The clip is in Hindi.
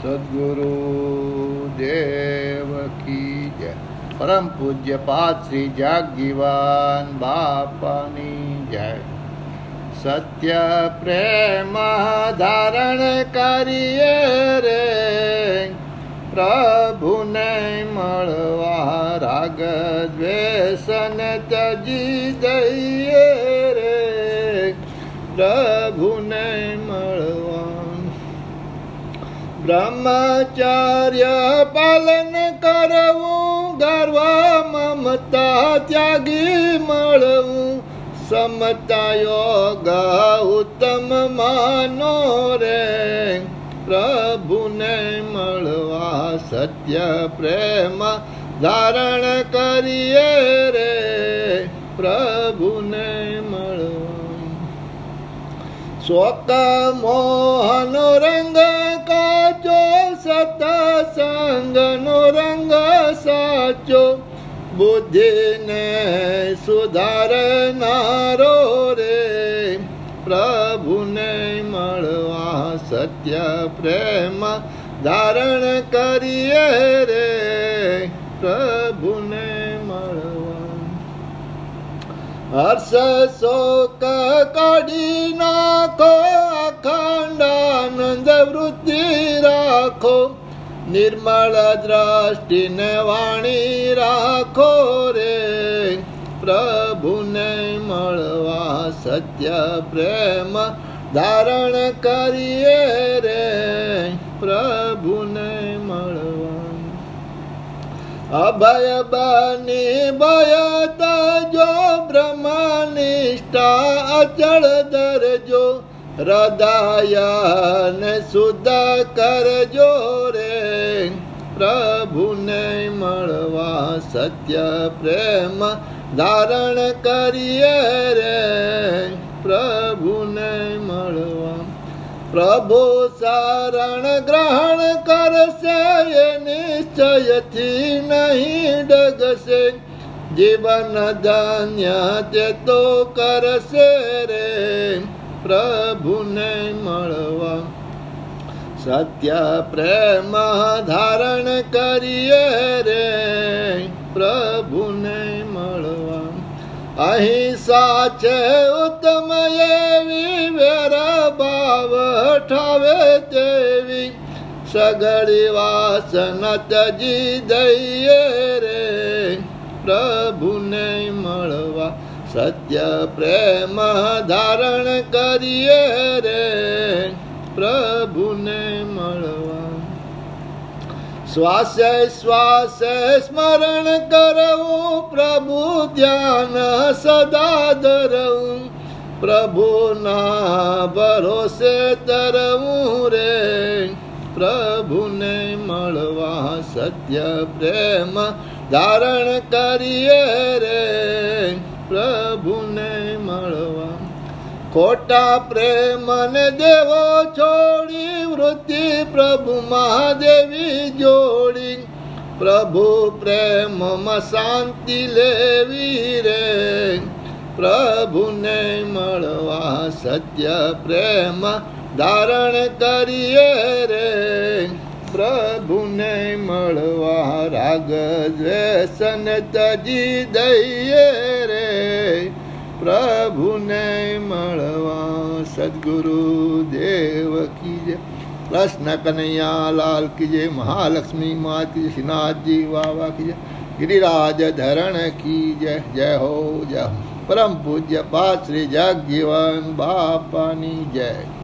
सद्गुरु देव की जय। परम पूज्य पाद श्री जगजीवन बापानी जय। सत्य प्रेम धारण करिए रे। प्रभु ने मलवा राग द्वेषन तजी दई रे। प्रभु ने બ્રહ્મચર્ય પાલન કરવું ગર્વ મમતા ત્યાગી મળવું સમતા યોગ ઉત્તમ માનો રે પ્રભુને મળવા સત્ય પ્રેમ ધારણ કરીએ રે પ્રભુને મળવા શોક મોહનો રંગ रंगनो रंग साचो, बुद्धि ने सुधार नारो रे। प्रभु ने मड़वा सत्य प्रेम धारण करिए रे। प्रभु ने मड़वा हर्ष शोक कड़ी नाखो, अखंड आनंद वृद्धि राखो। નિર્મળ દ્રષ્ટિને વાણી રાખો રે. પ્રભુને મળવા સત્ય પ્રેમ ધારણ કરીએ રે. પ્રભુને મળવા. અભય બની ભય તજો બ્રહ્મનિષ્ઠા અચળ દરજો. हृदयान सुधा कर जोरे, प्रभु ने मणवा सत्य प्रेम धारण करिए रे। प्रभु ने मणवा प्रभु शरण ग्रहण कर से निश्चय थी नहीं डग से। जीवन धन्य तो कर से रे। પ્રભુને મળવા સત્ય પ્રેમ ધારણ કરીએ રે પ્રભુને મળવા અહિંસા છે ઉત્તમ એવી વેર ભાવ ઠાવે તેવી સગડી વાસન તજી દઈએ રે પ્રભુને મળવા સત્ય પ્રેમ ધારણ કરીએ રે પ્રભુને મળવા શ્વાસે શ્વાસે સ્મરણ કરવું પ્રભુ ધ્યાન સદા ધરવું પ્રભુના ભરોસે તરવું રે પ્રભુને મળવા સત્ય પ્રેમ ધારણ કરીએ રે પ્રભુને મળવા. ખોટા પ્રેમને દેવો છોડી વૃત્તિ પ્રભુ મહાદેવી જોડી. પ્રભુ પ્રેમમાં શાંતિ લેવી રે. પ્રભુને મળવા સત્ય પ્રેમ ધારણ કરીએ રે. પ્રભુને મળવા રાગ દ્વેષન તજી દઈએ રે પ્રભુને મળવા સદગુરુ દેવ કી જય કૃષ્ણ કનૈયા લાલ કી જય મહાલક્ષ્મી માત કી જય શ્રીનાથજી વાવા કી જય ગિરિરાજ ધરણ કી જય જય હો જય હો પરમ પૂજ્ય પાત શ્રી જગજીવન બાપાની જય